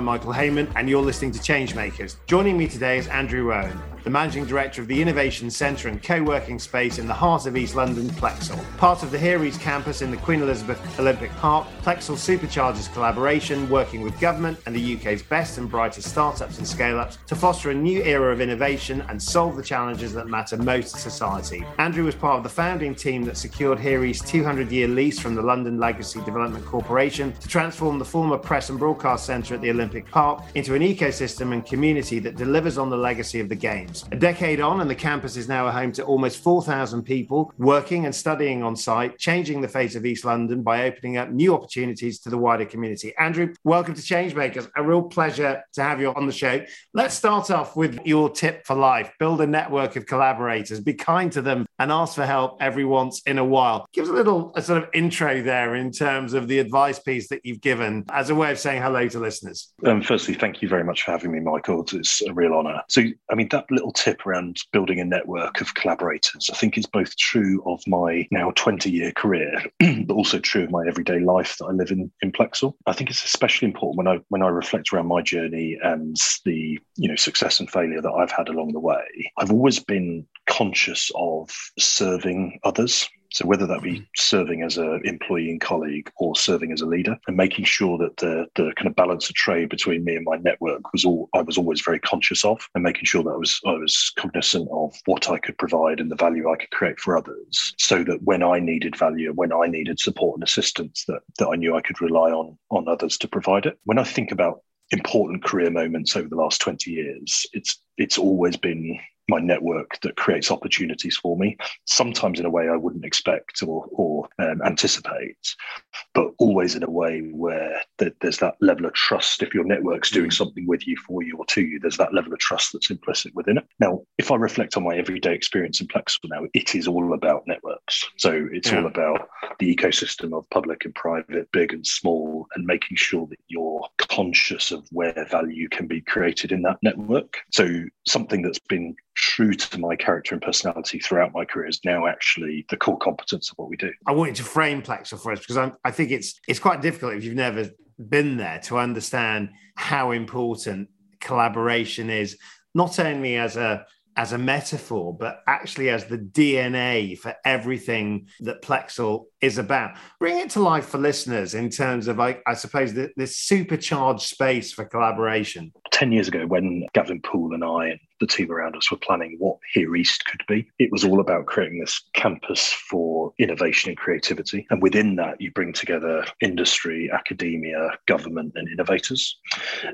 I'm Michael Hayman, and you're listening to Changemakers. Joining me today is Andrew Roughan, the Managing Director of the Innovation Centre and co working space in the heart of East London, Plexal. Part of the Here East campus in the Queen Elizabeth Olympic Park, Plexal supercharges collaboration, working with government and the UK's best and brightest startups and scale ups to foster a new era of innovation and solve the challenges that matter most to society. Andrew was part of the founding team that secured Here East's 200 year lease from the London Legacy Development Corporation to transform the former Press and Broadcast Centre at the Olympic Park into an ecosystem and community that delivers on the legacy of the Games. Games. A decade on, and the campus is now a home to almost 4,000 people working and studying on site, changing the face of East London by opening up new opportunities to the wider community. Andrew, welcome to Changemakers. A real pleasure to have you on the show. Let's start off with your tip for life build a network of collaborators, be kind to them, and ask for help every once in a while. Give us a little a sort of intro there in terms of the advice piece that you've given as a way of saying hello to listeners. Um, firstly, thank you very much for having me, Michael. It's a real honour. So, I mean, that little tip around building a network of collaborators, I think it's both true of my now 20 year career, but also true of my everyday life that I live in in Plexal. I think it's especially important when I when I reflect around my journey and the you know success and failure that I've had along the way. I've always been conscious of serving others so whether that be serving as an employee and colleague or serving as a leader, and making sure that the the kind of balance of trade between me and my network was all I was always very conscious of, and making sure that I was I was cognizant of what I could provide and the value I could create for others, so that when I needed value, when I needed support and assistance, that that I knew I could rely on on others to provide it. When I think about important career moments over the last 20 years, it's it's always been my network that creates opportunities for me, sometimes in a way I wouldn't expect or, or um, anticipate, but always in a way where th- there's that level of trust. If your network's doing mm. something with you, for you, or to you, there's that level of trust that's implicit within it. Now, if I reflect on my everyday experience in Plexal now, it is all about networks. So it's yeah. all about the ecosystem of public and private, big and small, and making sure that you're conscious of where value can be created in that network. So something that's been true to my character and personality throughout my career is now actually the core competence of what we do. I want you to frame Plexal for us because I'm, I think it's it's quite difficult if you've never been there to understand how important collaboration is, not only as a as a metaphor, but actually as the DNA for everything that Plexal is about. Bring it to life for listeners in terms of, I, I suppose, the, this supercharged space for collaboration. 10 years ago, when Gavin Poole and I and the team around us were planning what Here East could be, it was all about creating this campus for innovation and creativity. And within that, you bring together industry, academia, government, and innovators.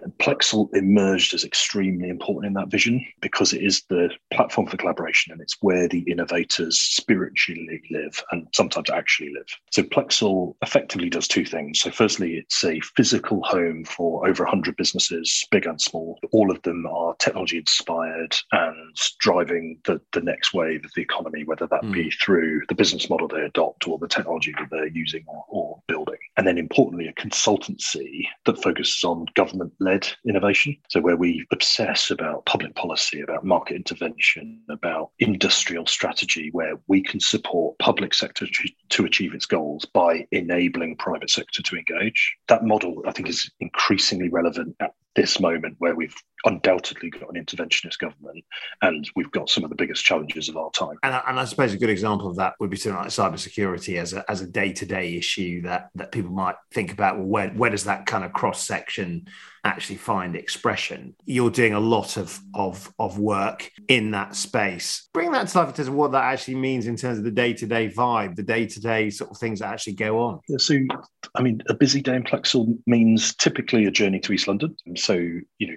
And Plexal emerged as extremely important in that vision because it is the platform for collaboration and it's where the innovators spiritually live and sometimes actually live. So Plexal effectively does two things. So, firstly, it's a physical home for over 100 businesses, big and small. All of them are technology inspired and driving the, the next wave of the economy, whether that mm. be through the business model they adopt or the technology that they're using or, or building. And then, importantly, a consultancy that focuses on government led innovation. So, where we obsess about public policy, about market intervention, about industrial strategy, where we can support public sector to, to achieve its goals by enabling private sector to engage. That model, I think, is increasingly relevant at this moment where we've undoubtedly got an interventionist government and we've got some of the biggest challenges of our time. And, and I suppose a good example of that would be something like cybersecurity as a, as a day-to-day issue that, that people might think about, well, where, where does that kind of cross-section actually find expression? You're doing a lot of, of, of work in that space. Bring that to life in terms of what that actually means in terms of the day-to-day vibe, the day-to-day sort of things that actually go on. Yeah, so, I mean, a busy day in Plexal means typically a journey to East London. So, you know,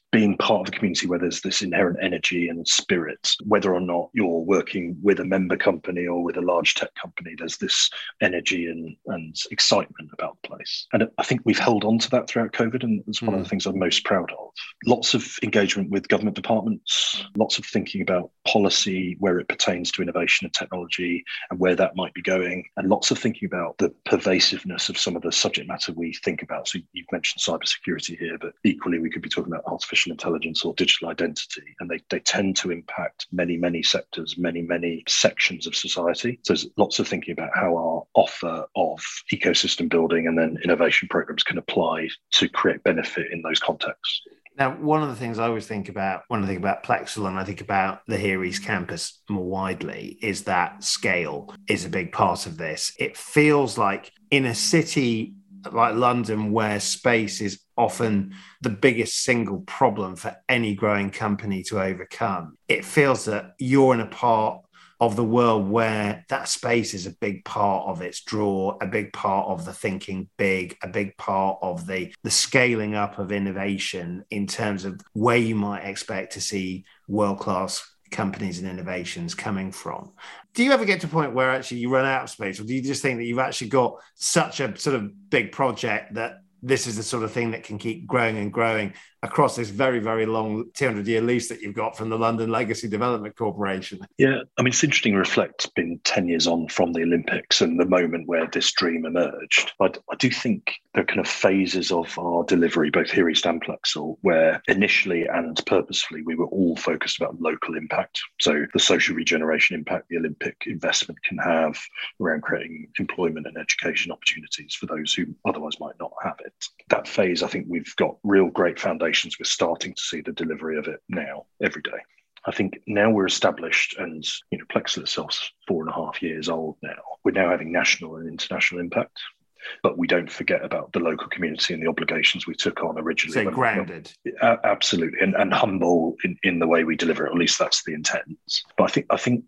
being part of a community where there's this inherent energy and spirit, whether or not you're working with a member company or with a large tech company, there's this energy and, and excitement about the place. And I think we've held on to that throughout COVID, and it's one mm. of the hmm. things I'm most proud of. Lots of engagement with government departments, lots of thinking about policy where it pertains to innovation and technology and where that might be going, and lots of thinking about the pervasiveness of some of the subject matter we think about. So you've mentioned cybersecurity here, but equally we could be talking about artificial artificial intelligence or digital identity, and they, they tend to impact many, many sectors, many, many sections of society. So there's lots of thinking about how our offer of ecosystem building and then innovation programs can apply to create benefit in those contexts. Now, one of the things I always think about when I think about Plexal and I think about the Here East campus more widely is that scale is a big part of this. It feels like in a city like London, where space is often the biggest single problem for any growing company to overcome, it feels that you're in a part of the world where that space is a big part of its draw, a big part of the thinking big, a big part of the the scaling up of innovation in terms of where you might expect to see world class companies and innovations coming from. Do you ever get to a point where actually you run out of space, or do you just think that you've actually got such a sort of big project that this is the sort of thing that can keep growing and growing across this very, very long 200 year lease that you've got from the London Legacy Development Corporation. Yeah, I mean, it's interesting to reflect, been 10 years on from the Olympics and the moment where this dream emerged. I, I do think there are kind of phases of our delivery, both here East and Plexal, where initially and purposefully we were all focused about local impact. So the social regeneration impact the Olympic investment can have around creating employment and education opportunities for those who otherwise might not have it. That phase, I think we've got real great we're starting to see the delivery of it now, every day. I think now we're established and you know Plexal itself's four and a half years old now. We're now having national and international impact. But we don't forget about the local community and the obligations we took on originally. So grounded. Uh, absolutely. And, and humble in, in the way we deliver it. At least that's the intent. But I think I think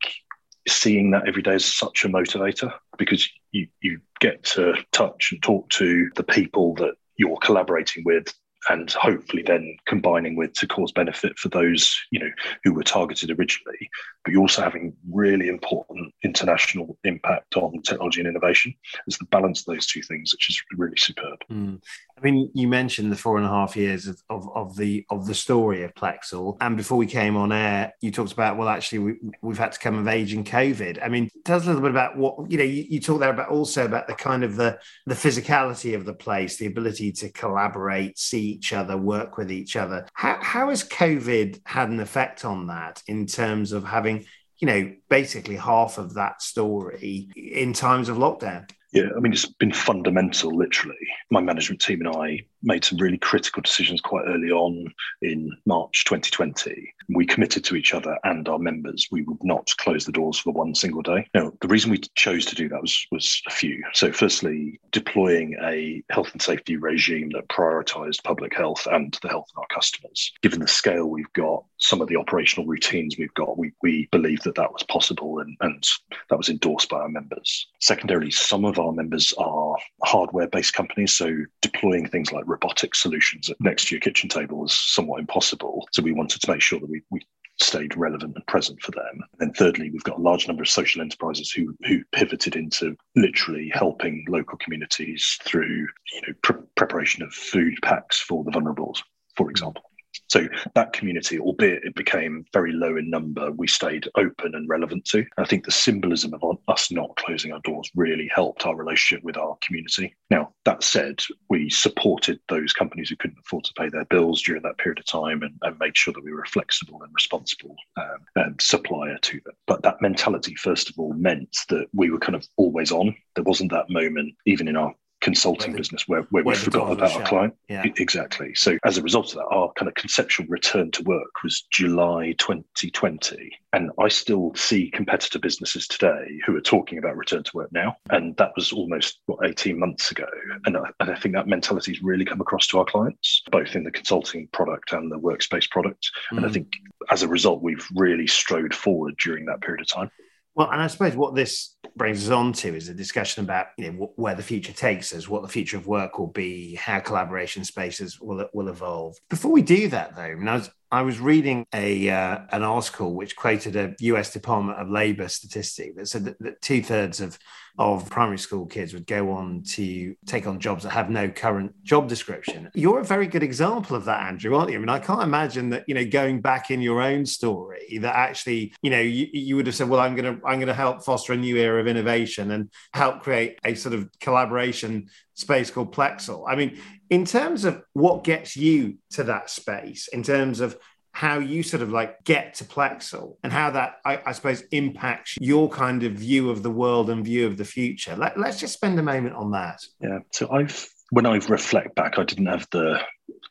seeing that every day is such a motivator because you, you get to touch and talk to the people that you're collaborating with and hopefully then combining with to cause benefit for those you know who were targeted originally but you're also having really important international impact on technology and innovation. It's the balance of those two things which is really superb. Mm. i mean you mentioned the four and a half years of, of, of, the of the story of plexal. And before we came on air you talked about well actually we, we've had to come of age in covid. I mean tell us a little bit about what you know you, you talk there about also about the kind of the the physicality of the place the ability to collaborate see each other, work with each other. How, how has COVID had an effect on that in terms of having, you know, basically half of that story in times of lockdown? Yeah, I mean, it's been fundamental, literally. My management team and I made some really critical decisions quite early on in March 2020. We committed to each other and our members we would not close the doors for one single day. Now, the reason we chose to do that was, was a few. So, firstly, deploying a health and safety regime that prioritized public health and the health of our customers. Given the scale we've got, some of the operational routines we've got, we, we believed that that was possible and, and that was endorsed by our members. Secondarily, some of our members are hardware based companies. So, deploying things like robotic solutions next to your kitchen table was somewhat impossible. So we wanted to make sure that we, we stayed relevant and present for them. And thirdly, we've got a large number of social enterprises who who pivoted into literally helping local communities through you know pre- preparation of food packs for the vulnerables, for example. So that community, albeit it became very low in number, we stayed open and relevant to. I think the symbolism of us not closing our doors really helped our relationship with our community. Now, that said, we supported those companies who couldn't afford to pay their bills during that period of time and, and made sure that we were a flexible and responsible um, um, supplier to them. But that mentality, first of all, meant that we were kind of always on. There wasn't that moment, even in our consulting where business where, where, where we forgot about our client. Yeah. Exactly. So as a result of that, our kind of conceptual return to work was July 2020. And I still see competitor businesses today who are talking about return to work now. And that was almost what, 18 months ago. And I, and I think that mentality has really come across to our clients, both in the consulting product and the workspace product. Mm. And I mm. think as a result, we've really strode forward during that period of time. Well, and I suppose what this brings us on to is a discussion about you know where the future takes us, what the future of work will be, how collaboration spaces will will evolve. Before we do that, though, I, mean, I was I was reading a uh, an article which quoted a U.S. Department of Labor statistic that said that, that two thirds of of primary school kids would go on to take on jobs that have no current job description. You're a very good example of that, Andrew, aren't you? I mean, I can't imagine that you know going back in your own story that actually you know you, you would have said, well, I'm going to I'm going to help foster a new era of innovation and help create a sort of collaboration space called Plexal. I mean, in terms of what gets you to that space, in terms of how you sort of like get to Plexal and how that, I, I, suppose, impacts your kind of view of the world and view of the future. Let, let's just spend a moment on that. Yeah. So I've, when I reflect back, I didn't have the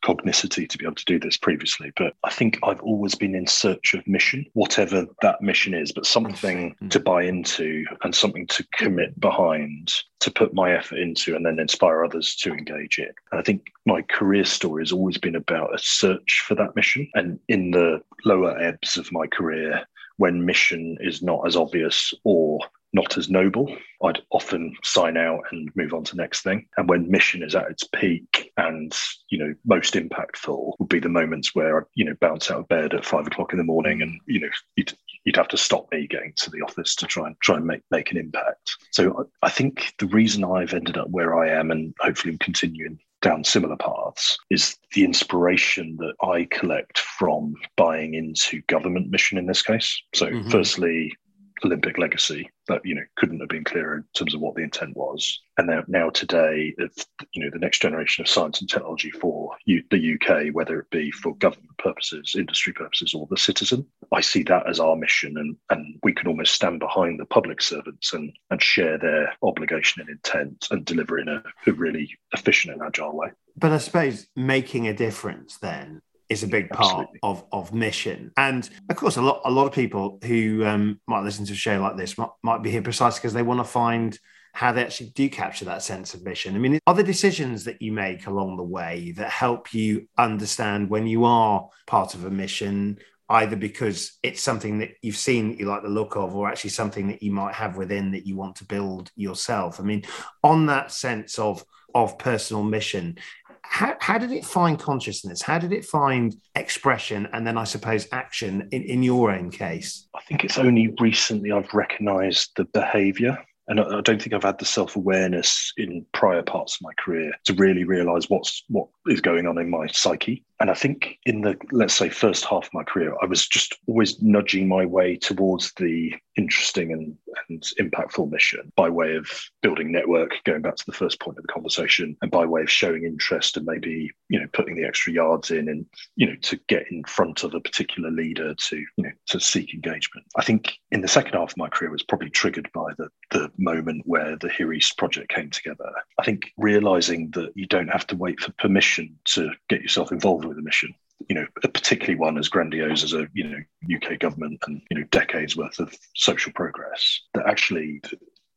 cognicity to be able to do this previously, but I think I've always been in search of mission, whatever that mission is, but something mm. to buy into and something to commit behind, to put my effort into, and then inspire others to engage in. And I think my career story has always been about a search for that mission. And in the lower ebbs of my career, when mission is not as obvious or not as noble, I'd often sign out and move on to next thing. And when mission is at its peak and, you know, most impactful would be the moments where I, you know, bounce out of bed at five o'clock in the morning and, you know, you'd, you'd have to stop me getting to the office to try and try and make, make an impact. So I think the reason I've ended up where I am and hopefully continuing down similar paths is the inspiration that I collect from buying into government mission in this case. So, mm-hmm. firstly, Olympic legacy that you know couldn't have been clearer in terms of what the intent was. And now, now today, it's, you know, the next generation of science and technology for U- the UK, whether it be for government purposes, industry purposes, or the citizen, I see that as our mission, and and we can almost stand behind the public servants and and share their obligation and intent and deliver in a, a really efficient and agile way. But I suppose making a difference then is a big part of, of mission. And of course, a lot a lot of people who um, might listen to a show like this might, might be here precisely because they want to find how they actually do capture that sense of mission. I mean, are there decisions that you make along the way that help you understand when you are part of a mission, either because it's something that you've seen that you like the look of, or actually something that you might have within that you want to build yourself? I mean, on that sense of of personal mission, how, how did it find consciousness? How did it find expression and then I suppose action in, in your own case? I think it's only recently I've recognized the behavior and I don't think I've had the self awareness in prior parts of my career to really realize what's what is going on in my psyche. And I think in the let's say first half of my career, I was just always nudging my way towards the interesting and, and impactful mission by way of building network, going back to the first point of the conversation, and by way of showing interest and maybe, you know, putting the extra yards in and, you know, to get in front of a particular leader to, you know, to seek engagement. I think in the second half of my career was probably triggered by the the moment where the Here East project came together. I think realizing that you don't have to wait for permission to get yourself involved with a mission you know, particularly one as grandiose as a you know UK government and you know decades worth of social progress. That actually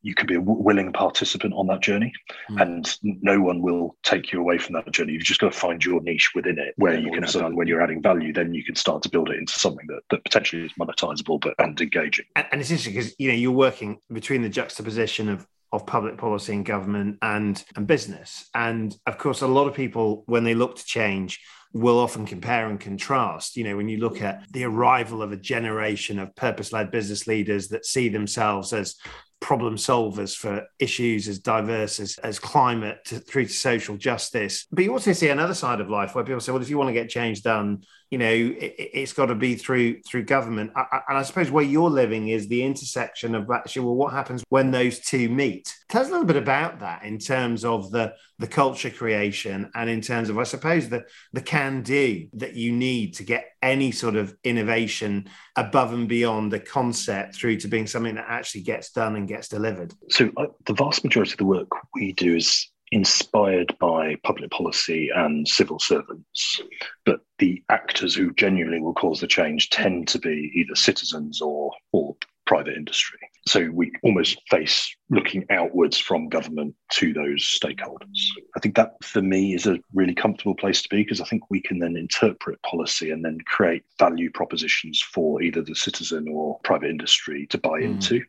you can be a willing participant on that journey, mm. and no one will take you away from that journey. You've just got to find your niche within it, where you can start when you're adding value. Then you can start to build it into something that, that potentially is monetizable, but and engaging. And, and it's interesting because you know you're working between the juxtaposition of of public policy and government and and business. And of course, a lot of people when they look to change will often compare and contrast. You know, when you look at the arrival of a generation of purpose led business leaders that see themselves as problem solvers for issues as diverse as, as climate to, through to social justice. But you also see another side of life where people say, well, if you want to get change done, you know, it, has got to be through through government. I, and I suppose where you're living is the intersection of actually, well, what happens when those two meet? Tell us a little bit about that in terms of the the culture creation and in terms of, I suppose, the the can do that you need to get any sort of innovation above and beyond the concept through to being something that actually gets done and gets delivered. So uh, the vast majority of the work we do is inspired by public policy and civil servants, but the actors who genuinely will cause the change tend to be either citizens or or private industry. So we almost face looking outwards from government to those stakeholders. I think that for me is a really comfortable place to be because I think we can then interpret policy and then create value propositions for either the citizen or private industry to buy mm. into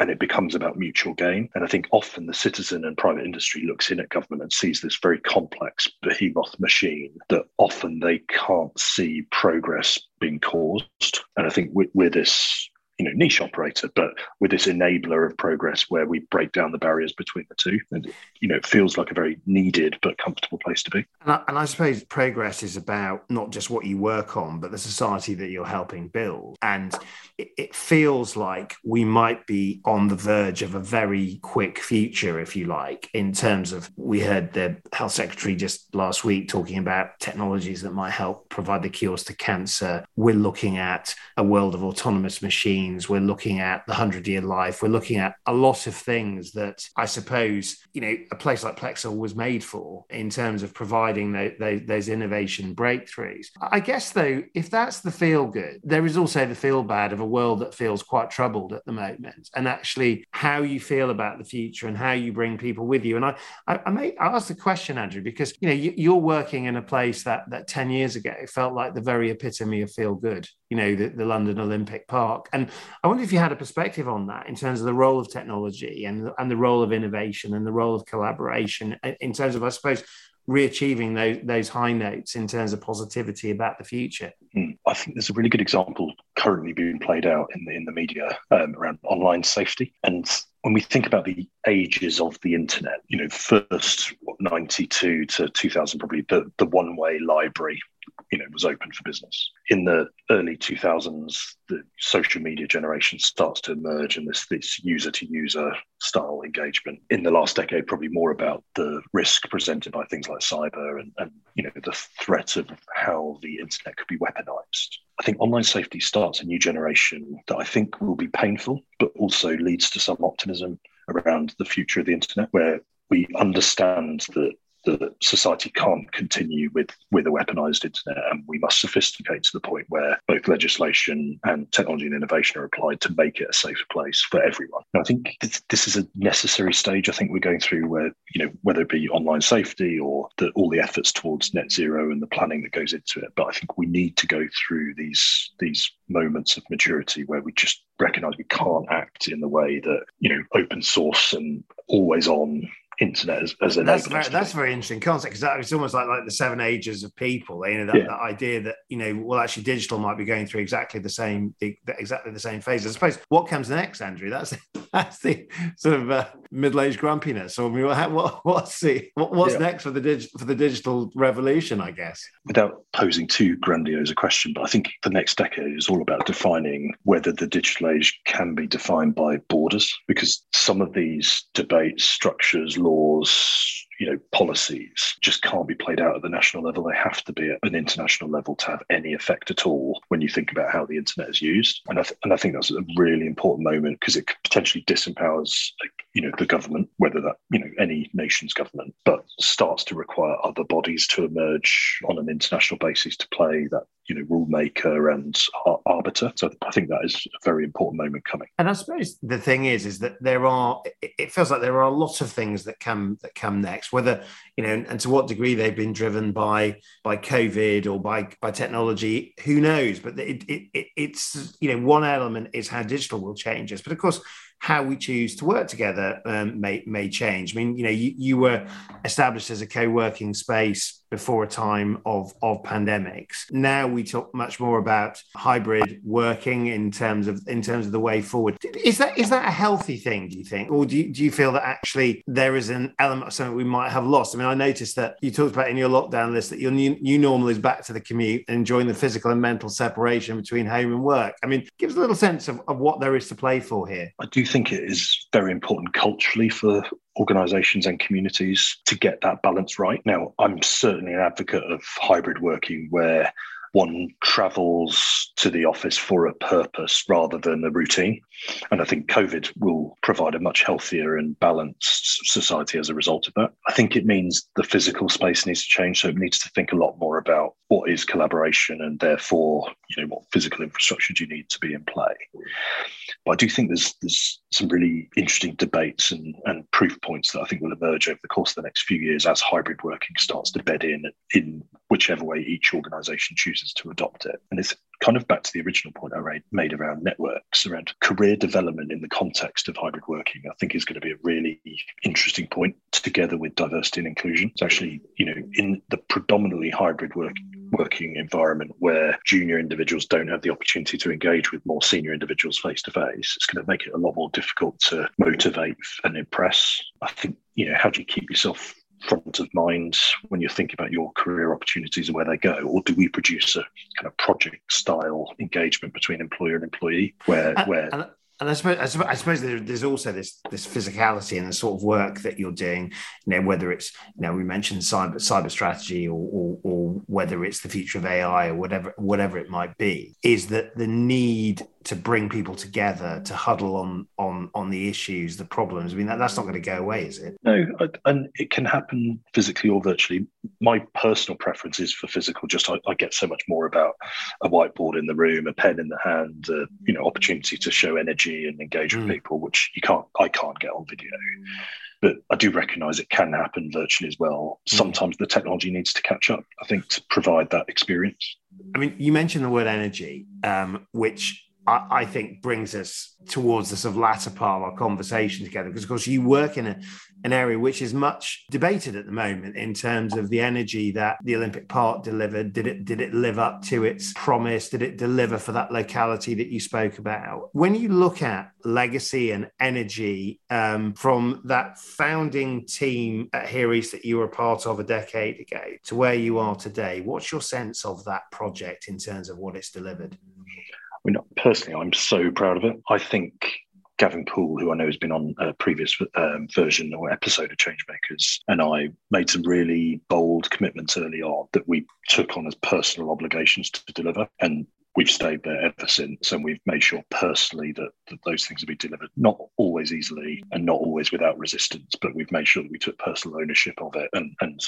and it becomes about mutual gain. And I think often the citizen and private industry looks in at government and sees this very complex behemoth machine that often they can't see progress being caused. And I think we're, this you know niche operator, but with this enabler of progress where we break down the barriers between the two. And, you know, it feels like a very needed but comfortable place to be. And I, and I suppose progress is about not just what you work on, but the society that you're helping build. And it, it feels like we might be on the verge of a very quick future, if you like, in terms of we heard the health secretary just last week talking about technologies that might help provide the cures to cancer. We're looking at a world of autonomous machines. We're looking at the 100 year life. We're looking at a lot of things that I suppose, you know, a place like Plexal was made for in terms of providing the, the, those innovation breakthroughs. I guess, though, if that's the feel good, there is also the feel bad of a world that feels quite troubled at the moment. And actually, how you feel about the future and how you bring people with you. And I, I, I may ask the question, Andrew, because you know you, you're working in a place that that 10 years ago felt like the very epitome of feel good. You know, the, the London Olympic Park. And I wonder if you had a perspective on that in terms of the role of technology and and the role of innovation and the role of collaboration in terms of, I suppose, reachieving those, those high notes in terms of positivity about the future? Mm. I think there's a really good example currently being played out in the in the media um, around online safety. And when we think about the ages of the internet, you know, first what, 92 to 2000, probably the, the one way library you know was open for business. In the early 2000s the social media generation starts to emerge and this this user to user style engagement. In the last decade probably more about the risk presented by things like cyber and, and you know the threat of how the internet could be weaponized. I think online safety starts a new generation that i think will be painful but also leads to some optimism around the future of the internet where we understand that that society can't continue with with a weaponized internet and we must sophisticate to the point where both legislation and technology and innovation are applied to make it a safer place for everyone. And i think this, this is a necessary stage. I think we're going through where you know whether it be online safety or the, all the efforts towards net zero and the planning that goes into it. But i think we need to go through these these moments of maturity where we just recognize we can't act in the way that you know open source and always on internet as, as that's very, that's very interesting concept because it's almost like like the seven ages of people you know that, yeah. that, idea that you know well actually digital might be going through exactly the same exactly the same phase. I suppose what comes next andrew? That's that's the sort of uh, middle-aged grumpiness. Or what, what's the what, what's yeah. next for the dig, for the digital revolution i guess? Without posing too grandiose a question but i think the next decade is all about defining whether the digital age can be defined by borders because some of these debates structures laws, you know, policies just can't be played out at the national level. They have to be at an international level to have any effect at all when you think about how the internet is used. And I, th- and I think that's a really important moment because it potentially disempowers, you know, the government, whether that, you know, any nation's government, but starts to require other bodies to emerge on an international basis to play that you know rule maker and arbiter. So i think that is a very important moment coming. And i suppose the thing is is that there are it feels like there are a lot of things that come that come next whether you know and to what degree they've been driven by by covid or by by technology who knows? But it, it, it's you know one element is how digital will change us but of course how we choose to work together um, may may change. I mean, you know, you, you were established as a co-working space before a time of, of pandemics. Now we talk much more about hybrid working in terms of in terms of the way forward. Is that is that a healthy thing, do you think? Or do you, do you feel that actually there is an element of something we might have lost? I mean, I noticed that you talked about in your lockdown list that your new, new normal is back to the commute and enjoying the physical and mental separation between home and work. I mean, give us a little sense of, of what there is to play for here. I do think it is very important culturally for organizations and communities to get that balance right. Now, I'm certainly an advocate of hybrid working where one travels to the office for a purpose rather than a routine. And I think COVID will provide a much healthier and balanced society as a result of that. I think it means the physical space needs to change. So it needs to think a lot more about what is collaboration and therefore, you know, what physical infrastructure do you need to be in play. But I do think there's there's some really interesting debates and, and proof points that I think will emerge over the course of the next few years as hybrid working starts to bed in in whichever way each organization chooses to adopt it. And it's kind of back to the original point I made around networks, around career development in the context of hybrid working, I think is going to be a really interesting point together with diversity and inclusion. It's actually, you know, in the predominantly hybrid work working environment where junior individuals don't have the opportunity to engage with more senior individuals face to face, it's going to make it a lot more difficult to motivate and impress. I think, you know, how do you keep yourself front of mind when you're thinking about your career opportunities and where they go? Or do we produce a kind of project style engagement between employer and employee where, and, where and, I suppose, I suppose, I there's also this this physicality and the sort of work that you're doing. You know, whether it's you know we mentioned cyber cyber strategy or, or, or whether it's the future of AI or whatever whatever it might be, is that the need to bring people together to huddle on on on the issues, the problems. I mean, that, that's not going to go away, is it? No, and it can happen physically or virtually. My personal preference is for physical. Just I, I get so much more about a whiteboard in the room, a pen in the hand, uh, you know, opportunity to show energy and engage mm. with people, which you can't. I can't get on video. But I do recognise it can happen virtually as well. Mm. Sometimes the technology needs to catch up. I think to provide that experience. I mean, you mentioned the word energy, um, which I, I, think brings us towards the sort of latter part of our conversation together because of course you work in a, an area which is much debated at the moment in terms of the energy that the olympic park delivered. Did it did it live up to its promise? Did it deliver for that locality that you spoke about? When you look at legacy and energy um, from that founding team at here east that you were a part of a decade ago to where you are today what's your sense of that project in terms of what it's delivered I mean, personally, I'm so proud of it. I think Gavin Poole, who I know has been on a previous um, version or episode of Changemakers, and I made some really bold commitments early on that we took on as personal obligations to deliver. And we've stayed there ever since and we've made sure personally that, that those things have been delivered. Not always easily and not always without resistance but we've made sure that we took personal ownership of it. And, and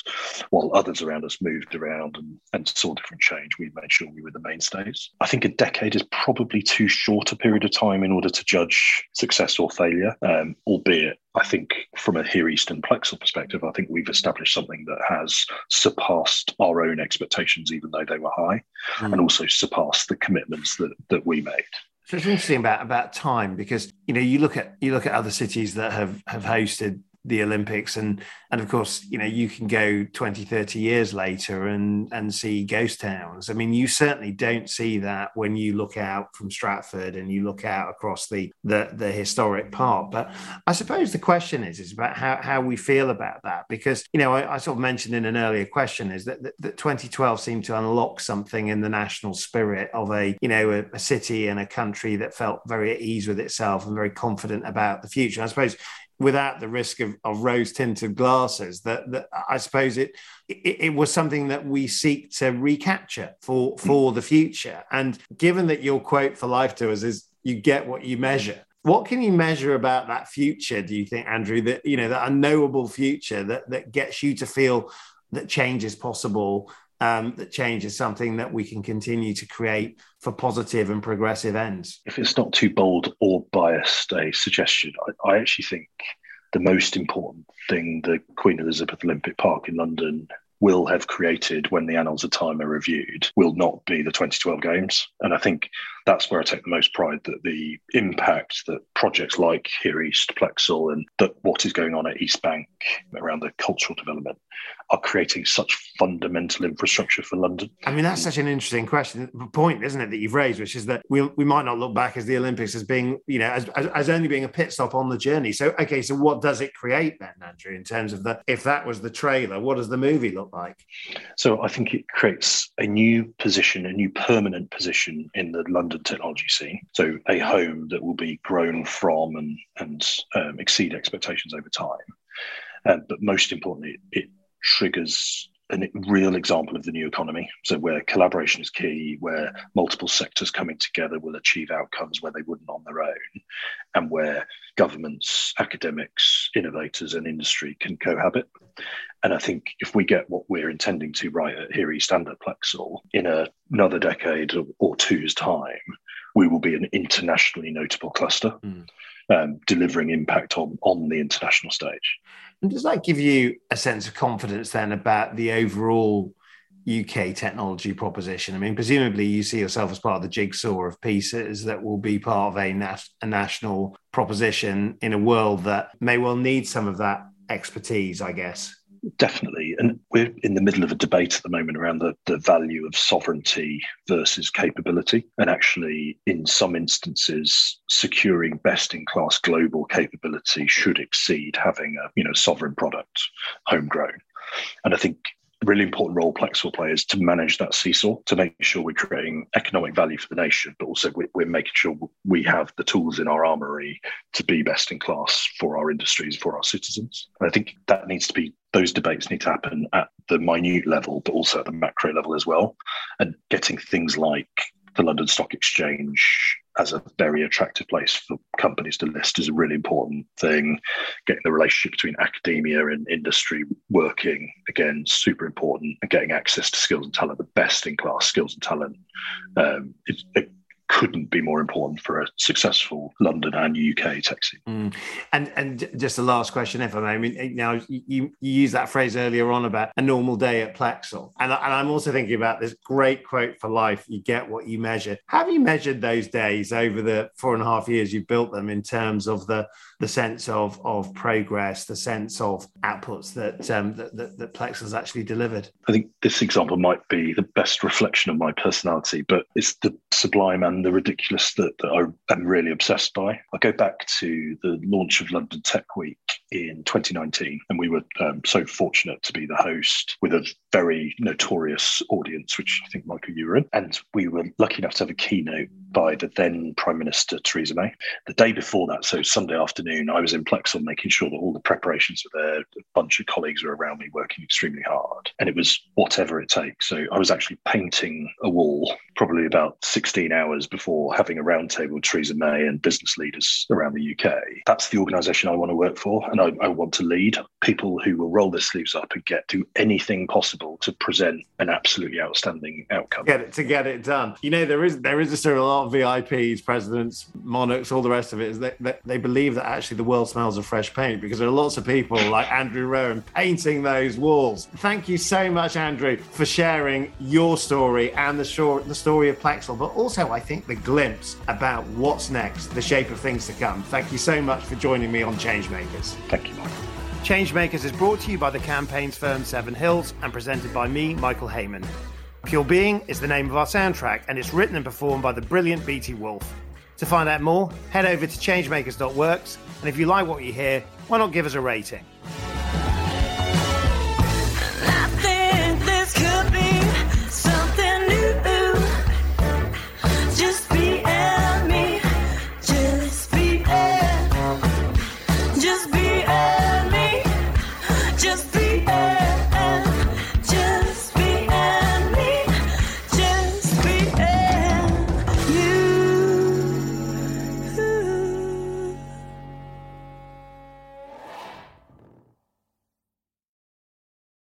while others around us moved around and, and saw different change we made sure we were the mainstays. I think a decade is probably too short a period of time in order to judge success or failure um, albeit I think from a Here East and Plexal perspective, I think we've established something that has surpassed our own expectations, even though they were high, mm. and also surpassed the commitments that, that we made. So it's interesting about about time because you know you look at you look at other cities that have have hosted the Olympics. And and of course you know you can go 20 30 years later and and see ghost towns. I mean you certainly don't see that when you look out from Stratford and you look out across the the, the historic part. but I suppose the question is is about how, how we feel about that. Because you know I, I sort of mentioned in an earlier question is that, that, that 2012 seemed to unlock something in the national spirit of a you know a, a city and a country that felt very at ease with itself and very confident about the future. I suppose without the risk of, of rose tinted glasses that, that I suppose it, it, it was something that we seek to recapture for for the future. And given that your quote for life to us is you get what you measure what can you measure about that future do you think andrew that you know that unknowable future that that gets you to feel that change is possible um, that change is something that we can continue to create for positive and progressive ends. If it's not too bold or biased a suggestion, I, I actually think the most important thing the Queen Elizabeth Olympic Park in London will have created when the annals of time are reviewed will not be the 2012 games and i think that's where i take the most pride that the impact that projects like here east plexal and that what is going on at east bank around the cultural development are creating such fundamental infrastructure for London? I mean, that's such an interesting question, point, isn't it, that you've raised, which is that we, we might not look back as the Olympics as being, you know, as, as, as, only being a pit stop on the journey. So, okay, so what does it create then, Andrew, in terms of the, if that was the trailer, what does the movie look like? So, I think it creates a new position, a new permanent position in the London technology scene. So, a home that will be grown from and, and um, exceed expectations over time. Uh, but most importantly, it triggers a real example of the new economy. So, where collaboration is key, where multiple sectors coming together will achieve outcomes where they wouldn't on their own, and where governments, academics, innovators, and industry can cohabit. And I think if we get what we're intending to right at Here East and at Plexal in a, another decade or two's time, we will be an internationally notable cluster, mm. um, delivering impact on, on the international stage. And does that give you a sense of confidence then about the overall UK technology proposition? I mean, presumably you see yourself as part of the jigsaw of pieces that will be part of a, a national proposition in a world that may well need some of that expertise, I guess. definitely. And we're in the middle of a debate at the moment around the, the value of sovereignty versus capability. And actually, in some instances, securing best in class global capability should exceed having a you know sovereign product homegrown. And I think really important role Plex will play is to manage that seesaw, to make sure we're creating economic value for the nation, but also we're making sure we have the tools in our armory to be best in class for our industries, for our citizens. And I think that needs to be those debates need to happen at the minute level, but also at the macro level as well. And getting things like the London Stock Exchange as a very attractive place for companies to list is a really important thing. Getting the relationship between academia and industry working, again, super important. And getting access to skills and talent, the best in class skills and talent, um, it, couldn't be more important for a successful London and UK taxi. Mm. And and just the last question, if I may. I mean, now you, you used that phrase earlier on about a normal day at Plexal, and, and I'm also thinking about this great quote for life: "You get what you measure." Have you measured those days over the four and a half years you've built them in terms of the the sense of of progress, the sense of outputs that um, that, that, that Plex has actually delivered. I think this example might be the best reflection of my personality, but it's the sublime and the ridiculous that, that I am really obsessed by. I go back to the launch of London Tech Week in 2019, and we were um, so fortunate to be the host with a very notorious audience, which I think Michael you were in, and we were lucky enough to have a keynote by the then Prime Minister Theresa May. The day before that, so Sunday afternoon, I was in Plexal making sure that all the preparations were there. A bunch of colleagues were around me working extremely hard, and it was whatever it takes. So I was actually painting a wall probably about 16 hours before having a roundtable with Theresa May and business leaders around the UK. That's the organisation I want to work for, and I, I want to lead people who will roll their sleeves up and get do anything possible to present an absolutely outstanding outcome. Get it to get it done. You know, there is there is a sort of lot of VIPs, presidents, monarchs, all the rest of it. Is that they, they believe that actually the world smells of fresh paint because there are lots of people like Andrew Roughan painting those walls. Thank you so much, Andrew, for sharing your story and the short the story of Plexal, but also I think the glimpse about what's next, the shape of things to come. Thank you so much for joining me on Changemakers. Thank you, Michael. Changemakers is brought to you by the campaigns firm Seven Hills and presented by me, Michael Hayman. Pure Being is the name of our soundtrack, and it's written and performed by the brilliant BT Wolf. To find out more, head over to changemakers.works, and if you like what you hear, why not give us a rating?